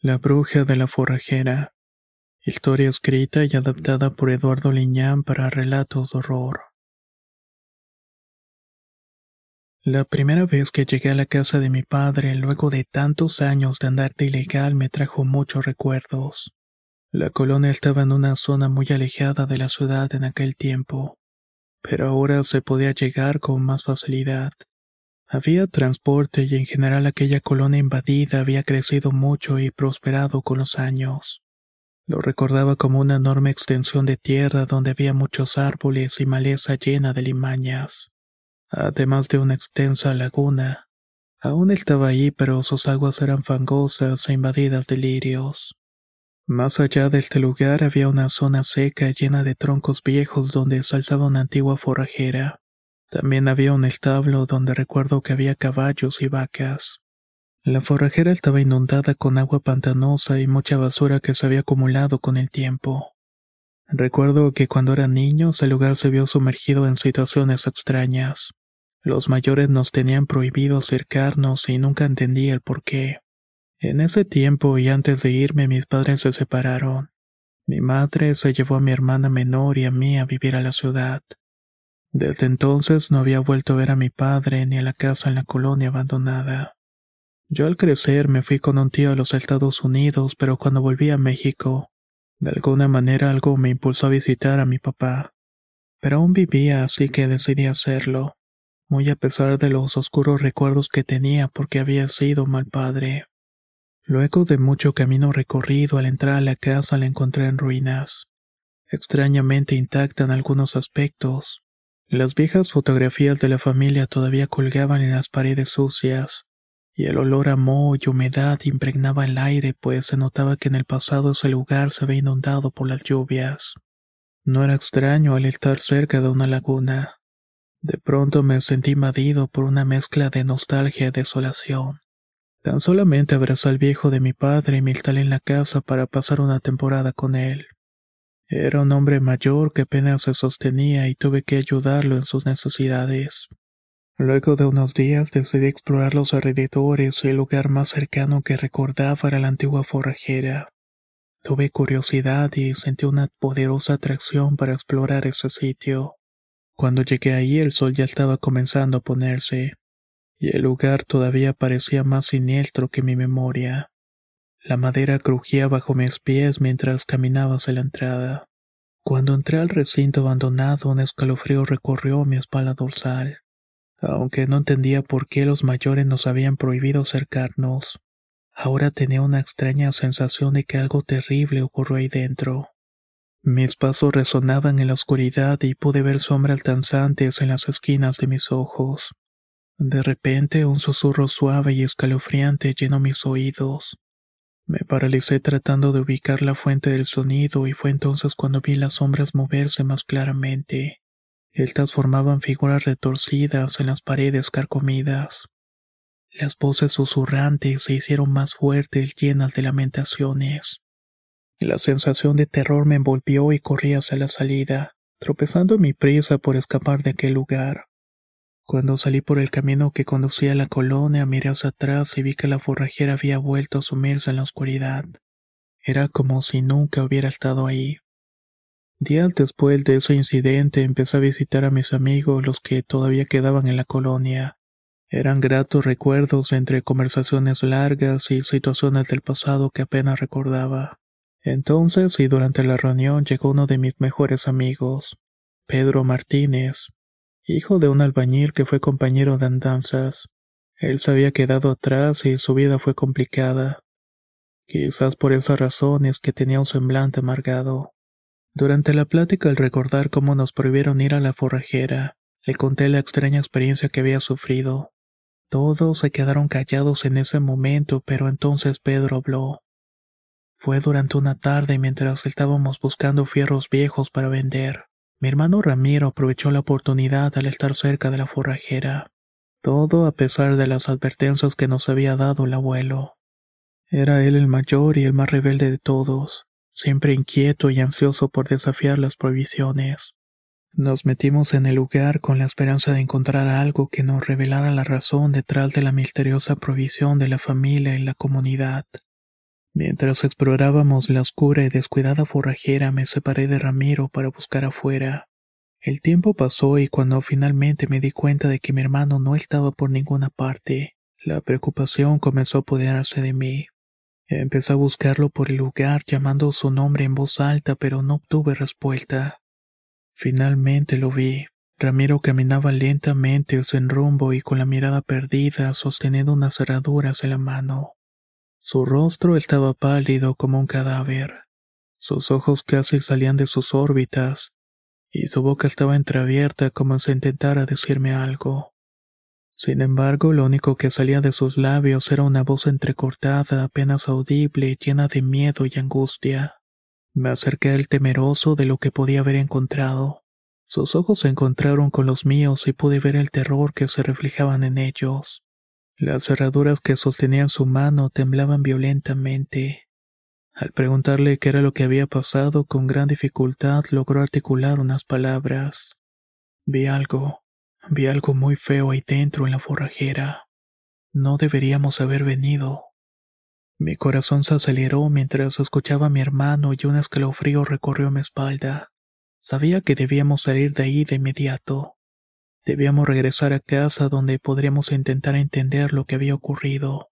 La bruja de la forrajera. Historia escrita y adaptada por Eduardo Liñán para relatos de horror. La primera vez que llegué a la casa de mi padre luego de tantos años de andar de ilegal me trajo muchos recuerdos. La colonia estaba en una zona muy alejada de la ciudad en aquel tiempo, pero ahora se podía llegar con más facilidad. Había transporte y en general aquella colonia invadida había crecido mucho y prosperado con los años. Lo recordaba como una enorme extensión de tierra donde había muchos árboles y maleza llena de limañas, además de una extensa laguna. Aún estaba ahí, pero sus aguas eran fangosas e invadidas de lirios. Más allá de este lugar había una zona seca llena de troncos viejos donde se alzaba una antigua forrajera. También había un establo donde recuerdo que había caballos y vacas. La forrajera estaba inundada con agua pantanosa y mucha basura que se había acumulado con el tiempo. Recuerdo que cuando era niño el lugar se vio sumergido en situaciones extrañas. Los mayores nos tenían prohibido acercarnos y nunca entendí el por qué. En ese tiempo y antes de irme mis padres se separaron. Mi madre se llevó a mi hermana menor y a mí a vivir a la ciudad. Desde entonces no había vuelto a ver a mi padre ni a la casa en la colonia abandonada. Yo al crecer me fui con un tío a los Estados Unidos, pero cuando volví a México, de alguna manera algo me impulsó a visitar a mi papá. Pero aún vivía, así que decidí hacerlo, muy a pesar de los oscuros recuerdos que tenía porque había sido mal padre. Luego de mucho camino recorrido al entrar a la casa la encontré en ruinas, extrañamente intacta en algunos aspectos. Las viejas fotografías de la familia todavía colgaban en las paredes sucias, y el olor a moho y humedad impregnaba el aire, pues se notaba que en el pasado ese lugar se había inundado por las lluvias. No era extraño al estar cerca de una laguna. De pronto me sentí invadido por una mezcla de nostalgia y desolación. Tan solamente abrazé al viejo de mi padre y me instalé en la casa para pasar una temporada con él. Era un hombre mayor que apenas se sostenía y tuve que ayudarlo en sus necesidades. Luego de unos días decidí explorar los alrededores y el lugar más cercano que recordaba era la antigua forrajera. Tuve curiosidad y sentí una poderosa atracción para explorar ese sitio. Cuando llegué ahí el sol ya estaba comenzando a ponerse, y el lugar todavía parecía más siniestro que mi memoria. La madera crujía bajo mis pies mientras caminaba hacia la entrada. Cuando entré al recinto abandonado un escalofrío recorrió mi espalda dorsal aunque no entendía por qué los mayores nos habían prohibido acercarnos. Ahora tenía una extraña sensación de que algo terrible ocurrió ahí dentro. Mis pasos resonaban en la oscuridad y pude ver sombras danzantes en las esquinas de mis ojos. De repente un susurro suave y escalofriante llenó mis oídos. Me paralicé tratando de ubicar la fuente del sonido y fue entonces cuando vi las sombras moverse más claramente. Estas formaban figuras retorcidas en las paredes carcomidas. Las voces susurrantes se hicieron más fuertes llenas de lamentaciones. La sensación de terror me envolvió y corrí hacia la salida, tropezando en mi prisa por escapar de aquel lugar. Cuando salí por el camino que conducía a la colonia, miré hacia atrás y vi que la forrajera había vuelto a sumirse en la oscuridad. Era como si nunca hubiera estado ahí. Días después de ese incidente empecé a visitar a mis amigos los que todavía quedaban en la colonia. Eran gratos recuerdos entre conversaciones largas y situaciones del pasado que apenas recordaba. Entonces y durante la reunión llegó uno de mis mejores amigos, Pedro Martínez, hijo de un albañil que fue compañero de andanzas. Él se había quedado atrás y su vida fue complicada. Quizás por esa razón es que tenía un semblante amargado. Durante la plática al recordar cómo nos prohibieron ir a la forrajera, le conté la extraña experiencia que había sufrido. Todos se quedaron callados en ese momento, pero entonces Pedro habló. Fue durante una tarde mientras estábamos buscando fierros viejos para vender. Mi hermano Ramiro aprovechó la oportunidad al estar cerca de la forrajera. Todo a pesar de las advertencias que nos había dado el abuelo. Era él el mayor y el más rebelde de todos, siempre inquieto y ansioso por desafiar las prohibiciones. Nos metimos en el lugar con la esperanza de encontrar algo que nos revelara la razón detrás de la misteriosa provisión de la familia y la comunidad. Mientras explorábamos la oscura y descuidada forrajera me separé de Ramiro para buscar afuera. El tiempo pasó y cuando finalmente me di cuenta de que mi hermano no estaba por ninguna parte, la preocupación comenzó a apoderarse de mí. Empecé a buscarlo por el lugar llamando su nombre en voz alta pero no obtuve respuesta. Finalmente lo vi. Ramiro caminaba lentamente sin rumbo y con la mirada perdida sosteniendo unas cerraduras en la mano. Su rostro estaba pálido como un cadáver. Sus ojos casi salían de sus órbitas, y su boca estaba entreabierta como si intentara decirme algo. Sin embargo, lo único que salía de sus labios era una voz entrecortada, apenas audible, llena de miedo y angustia. Me acerqué al temeroso de lo que podía haber encontrado. Sus ojos se encontraron con los míos y pude ver el terror que se reflejaban en ellos. Las cerraduras que sostenían su mano temblaban violentamente. Al preguntarle qué era lo que había pasado, con gran dificultad logró articular unas palabras. Vi algo, vi algo muy feo ahí dentro en la forrajera. No deberíamos haber venido. Mi corazón se aceleró mientras escuchaba a mi hermano y un escalofrío recorrió mi espalda. Sabía que debíamos salir de ahí de inmediato. Debíamos regresar a casa donde podríamos intentar entender lo que había ocurrido.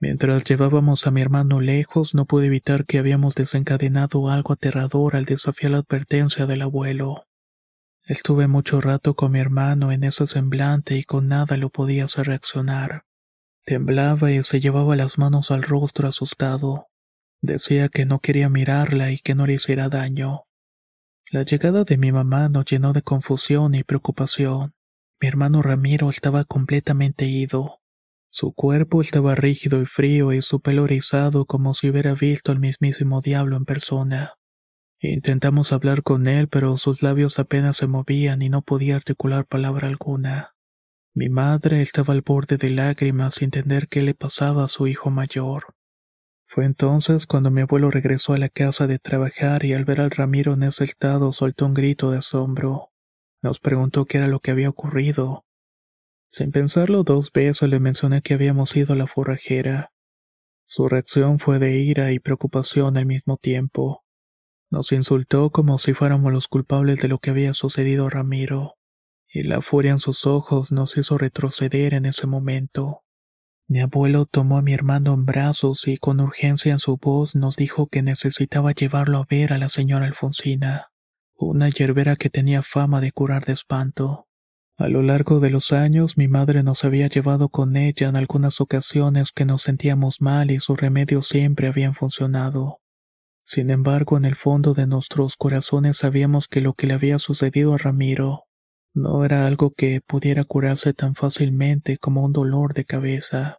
Mientras llevábamos a mi hermano lejos, no pude evitar que habíamos desencadenado algo aterrador al desafiar la advertencia del abuelo. Estuve mucho rato con mi hermano en ese semblante y con nada lo podía hacer reaccionar. Temblaba y se llevaba las manos al rostro asustado. Decía que no quería mirarla y que no le hiciera daño. La llegada de mi mamá nos llenó de confusión y preocupación. Mi hermano Ramiro estaba completamente ido. Su cuerpo estaba rígido y frío y su pelo rizado como si hubiera visto al mismísimo diablo en persona. Intentamos hablar con él, pero sus labios apenas se movían y no podía articular palabra alguna. Mi madre estaba al borde de lágrimas sin entender qué le pasaba a su hijo mayor. Fue entonces cuando mi abuelo regresó a la casa de trabajar y al ver al Ramiro en ese estado soltó un grito de asombro. Nos preguntó qué era lo que había ocurrido. Sin pensarlo dos veces le mencioné que habíamos ido a la forrajera. Su reacción fue de ira y preocupación al mismo tiempo. Nos insultó como si fuéramos los culpables de lo que había sucedido a Ramiro, y la furia en sus ojos nos hizo retroceder en ese momento. Mi abuelo tomó a mi hermano en brazos y con urgencia en su voz nos dijo que necesitaba llevarlo a ver a la señora Alfonsina una yerbera que tenía fama de curar de espanto. A lo largo de los años mi madre nos había llevado con ella en algunas ocasiones que nos sentíamos mal y sus remedios siempre habían funcionado. Sin embargo, en el fondo de nuestros corazones sabíamos que lo que le había sucedido a Ramiro no era algo que pudiera curarse tan fácilmente como un dolor de cabeza.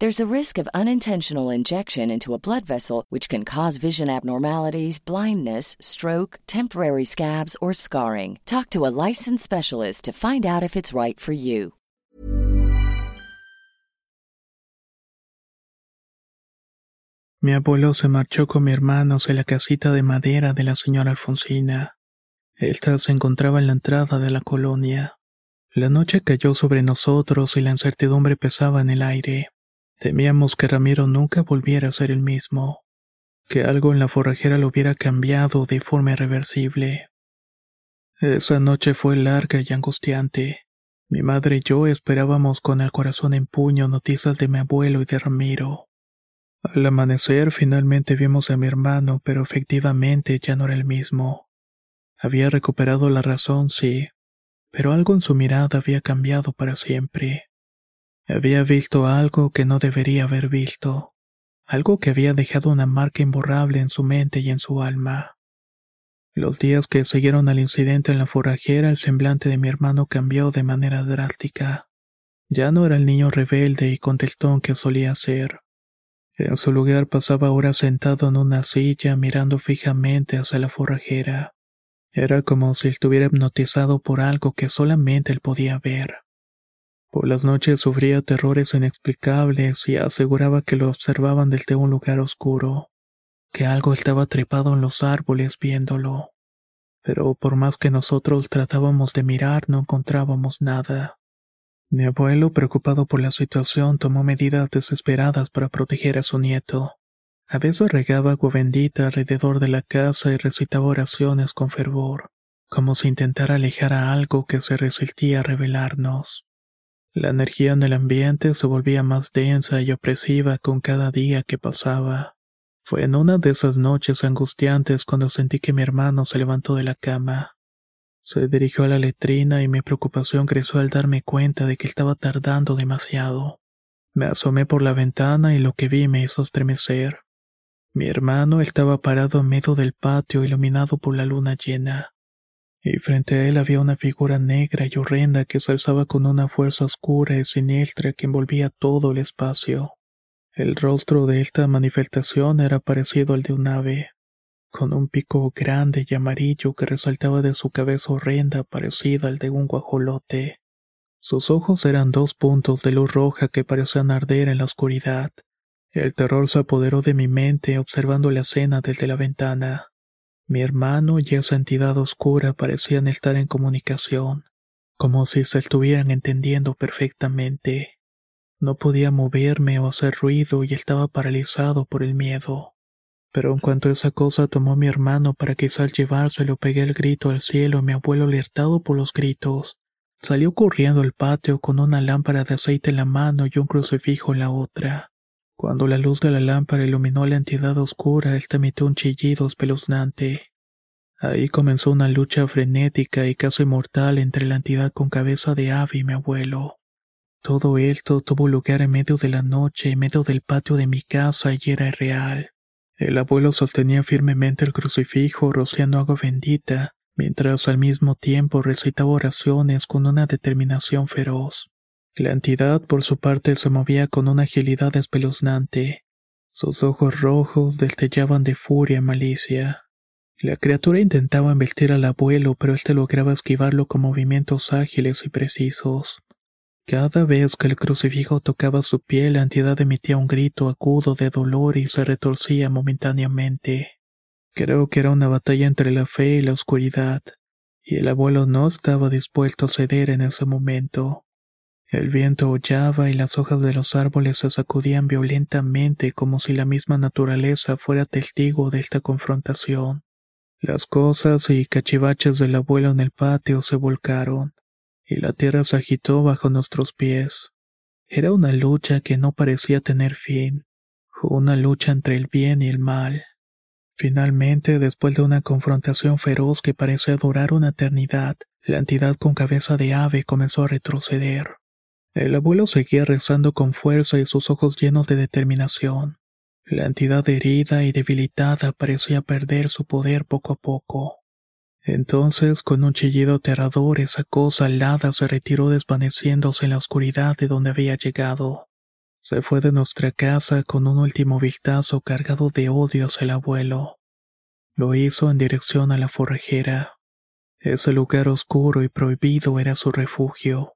There's a risk of unintentional injection into a blood vessel, which can cause vision abnormalities, blindness, stroke, temporary scabs, or scarring. Talk to a licensed specialist to find out if it's right for you. Mi abuelo se marchó con mi hermano hacia la casita de madera de la señora Alfonsina. Esta se encontraba en la entrada de la colonia. La noche cayó sobre nosotros y la incertidumbre pesaba en el aire. Temíamos que Ramiro nunca volviera a ser el mismo, que algo en la forrajera lo hubiera cambiado de forma irreversible. Esa noche fue larga y angustiante. Mi madre y yo esperábamos con el corazón en puño noticias de mi abuelo y de Ramiro. Al amanecer finalmente vimos a mi hermano, pero efectivamente ya no era el mismo. Había recuperado la razón, sí, pero algo en su mirada había cambiado para siempre. Había visto algo que no debería haber visto, algo que había dejado una marca imborrable en su mente y en su alma. Los días que siguieron al incidente en la forrajera, el semblante de mi hermano cambió de manera drástica. Ya no era el niño rebelde y contestón que solía ser. En su lugar pasaba horas sentado en una silla mirando fijamente hacia la forrajera. Era como si estuviera hipnotizado por algo que solamente él podía ver. Por las noches sufría terrores inexplicables y aseguraba que lo observaban desde un lugar oscuro, que algo estaba trepado en los árboles viéndolo. Pero por más que nosotros tratábamos de mirar no encontrábamos nada. Mi abuelo, preocupado por la situación, tomó medidas desesperadas para proteger a su nieto. A veces regaba agua bendita alrededor de la casa y recitaba oraciones con fervor, como si intentara alejar a algo que se resistía a revelarnos. La energía en el ambiente se volvía más densa y opresiva con cada día que pasaba. Fue en una de esas noches angustiantes cuando sentí que mi hermano se levantó de la cama. Se dirigió a la letrina y mi preocupación creció al darme cuenta de que estaba tardando demasiado. Me asomé por la ventana y lo que vi me hizo estremecer. Mi hermano estaba parado en medio del patio iluminado por la luna llena, y frente a él había una figura negra y horrenda que se alzaba con una fuerza oscura y siniestra que envolvía todo el espacio. El rostro de esta manifestación era parecido al de un ave, con un pico grande y amarillo que resaltaba de su cabeza horrenda parecida al de un guajolote. Sus ojos eran dos puntos de luz roja que parecían arder en la oscuridad. El terror se apoderó de mi mente observando la escena desde la ventana. Mi hermano y esa entidad oscura parecían estar en comunicación, como si se estuvieran entendiendo perfectamente. No podía moverme o hacer ruido y estaba paralizado por el miedo. Pero en cuanto esa cosa tomó mi hermano para quizás llevárselo, pegué el grito al cielo y mi abuelo, alertado por los gritos, salió corriendo al patio con una lámpara de aceite en la mano y un crucifijo en la otra. Cuando la luz de la lámpara iluminó la entidad oscura, él emitió un chillido espeluznante. Ahí comenzó una lucha frenética y casi mortal entre la entidad con cabeza de ave y mi abuelo. Todo esto tuvo lugar en medio de la noche, en medio del patio de mi casa y era irreal. El abuelo sostenía firmemente el crucifijo rociando agua bendita, mientras al mismo tiempo recitaba oraciones con una determinación feroz. La entidad por su parte se movía con una agilidad espeluznante. Sus ojos rojos destellaban de furia y malicia. La criatura intentaba embestir al abuelo, pero éste lograba esquivarlo con movimientos ágiles y precisos. Cada vez que el crucifijo tocaba su piel, la entidad emitía un grito agudo de dolor y se retorcía momentáneamente. Creo que era una batalla entre la fe y la oscuridad, y el abuelo no estaba dispuesto a ceder en ese momento. El viento aullaba y las hojas de los árboles se sacudían violentamente como si la misma naturaleza fuera testigo de esta confrontación. Las cosas y cachivaches del abuelo en el patio se volcaron y la tierra se agitó bajo nuestros pies. Era una lucha que no parecía tener fin, una lucha entre el bien y el mal. Finalmente, después de una confrontación feroz que parecía durar una eternidad, la entidad con cabeza de ave comenzó a retroceder. El abuelo seguía rezando con fuerza y sus ojos llenos de determinación. La entidad herida y debilitada parecía perder su poder poco a poco. Entonces, con un chillido aterrador, esa cosa alada se retiró desvaneciéndose en la oscuridad de donde había llegado. Se fue de nuestra casa con un último vistazo cargado de odio hacia el abuelo. Lo hizo en dirección a la forrajera. Ese lugar oscuro y prohibido era su refugio.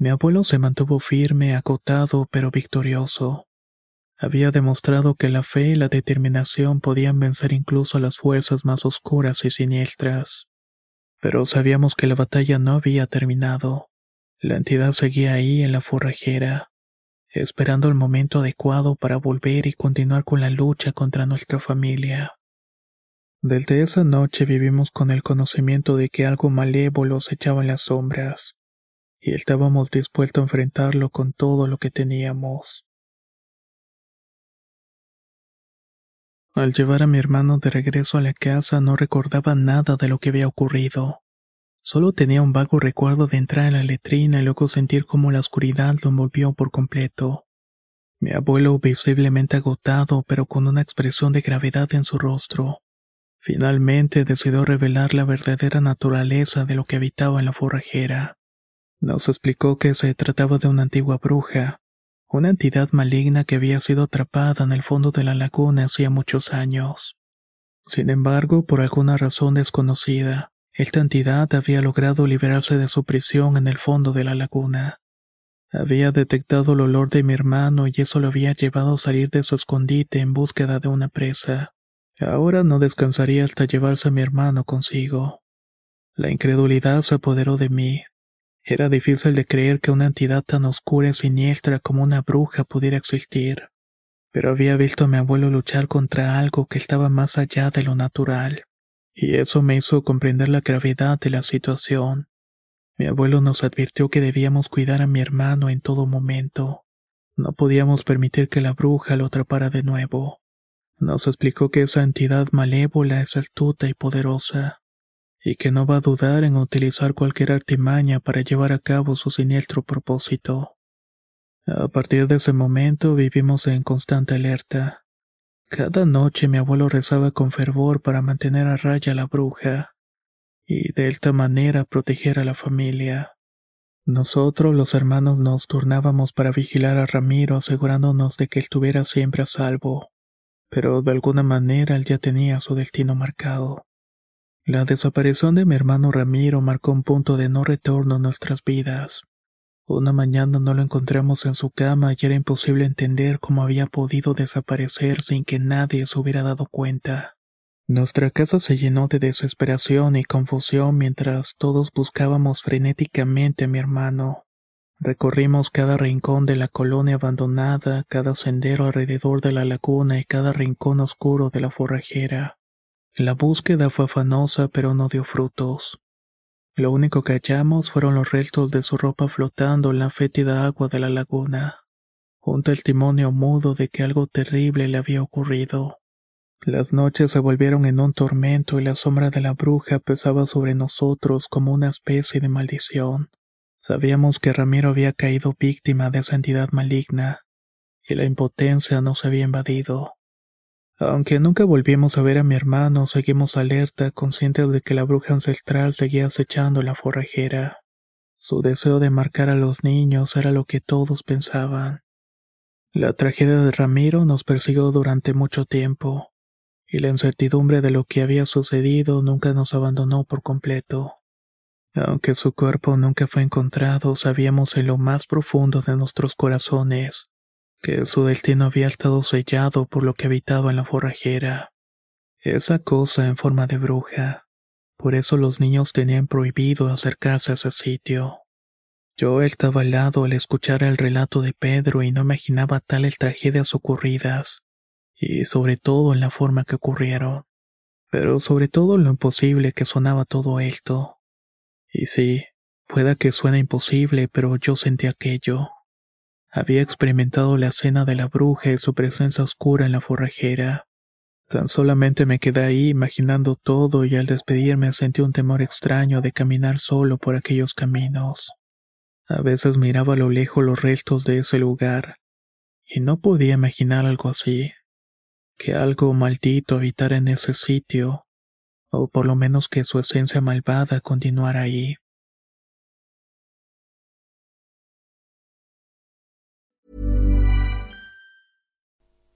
Mi abuelo se mantuvo firme, acotado, pero victorioso. Había demostrado que la fe y la determinación podían vencer incluso a las fuerzas más oscuras y siniestras. Pero sabíamos que la batalla no había terminado. La entidad seguía ahí en la forrajera esperando el momento adecuado para volver y continuar con la lucha contra nuestra familia. Desde esa noche vivimos con el conocimiento de que algo malévolo se echaba en las sombras, y estábamos dispuestos a enfrentarlo con todo lo que teníamos. Al llevar a mi hermano de regreso a la casa no recordaba nada de lo que había ocurrido. Solo tenía un vago recuerdo de entrar en la letrina y luego sentir cómo la oscuridad lo envolvió por completo. Mi abuelo visiblemente agotado, pero con una expresión de gravedad en su rostro. Finalmente decidió revelar la verdadera naturaleza de lo que habitaba en la forrajera. Nos explicó que se trataba de una antigua bruja, una entidad maligna que había sido atrapada en el fondo de la laguna hacía muchos años. Sin embargo, por alguna razón desconocida, esta entidad había logrado liberarse de su prisión en el fondo de la laguna. Había detectado el olor de mi hermano y eso lo había llevado a salir de su escondite en búsqueda de una presa. Ahora no descansaría hasta llevarse a mi hermano consigo. La incredulidad se apoderó de mí. Era difícil de creer que una entidad tan oscura y siniestra como una bruja pudiera existir. Pero había visto a mi abuelo luchar contra algo que estaba más allá de lo natural y eso me hizo comprender la gravedad de la situación. Mi abuelo nos advirtió que debíamos cuidar a mi hermano en todo momento. No podíamos permitir que la bruja lo atrapara de nuevo. Nos explicó que esa entidad malévola es astuta y poderosa, y que no va a dudar en utilizar cualquier artimaña para llevar a cabo su siniestro propósito. A partir de ese momento vivimos en constante alerta. Cada noche mi abuelo rezaba con fervor para mantener a raya a la bruja y de esta manera proteger a la familia. Nosotros los hermanos nos turnábamos para vigilar a Ramiro asegurándonos de que estuviera siempre a salvo, pero de alguna manera él ya tenía su destino marcado. La desaparición de mi hermano Ramiro marcó un punto de no retorno en nuestras vidas. Una mañana no lo encontramos en su cama y era imposible entender cómo había podido desaparecer sin que nadie se hubiera dado cuenta. Nuestra casa se llenó de desesperación y confusión mientras todos buscábamos frenéticamente a mi hermano. Recorrimos cada rincón de la colonia abandonada, cada sendero alrededor de la laguna y cada rincón oscuro de la forrajera. La búsqueda fue afanosa pero no dio frutos. Lo único que hallamos fueron los restos de su ropa flotando en la fétida agua de la laguna, un testimonio mudo de que algo terrible le había ocurrido. Las noches se volvieron en un tormento y la sombra de la bruja pesaba sobre nosotros como una especie de maldición. Sabíamos que Ramiro había caído víctima de esa entidad maligna, y la impotencia nos había invadido. Aunque nunca volvimos a ver a mi hermano, seguimos alerta, conscientes de que la bruja ancestral seguía acechando la forrajera. Su deseo de marcar a los niños era lo que todos pensaban. La tragedia de Ramiro nos persiguió durante mucho tiempo, y la incertidumbre de lo que había sucedido nunca nos abandonó por completo. Aunque su cuerpo nunca fue encontrado, sabíamos en lo más profundo de nuestros corazones que su destino había estado sellado por lo que habitaba en la forrajera. Esa cosa en forma de bruja. Por eso los niños tenían prohibido acercarse a ese sitio. Yo estaba al lado al escuchar el relato de Pedro y no imaginaba tales tragedias ocurridas, y sobre todo en la forma que ocurrieron, pero sobre todo lo imposible que sonaba todo esto. Y sí, pueda que suene imposible, pero yo sentí aquello. Había experimentado la escena de la bruja y su presencia oscura en la forrajera. Tan solamente me quedé ahí imaginando todo y al despedirme sentí un temor extraño de caminar solo por aquellos caminos. A veces miraba a lo lejos los restos de ese lugar y no podía imaginar algo así, que algo maldito habitara en ese sitio, o por lo menos que su esencia malvada continuara ahí.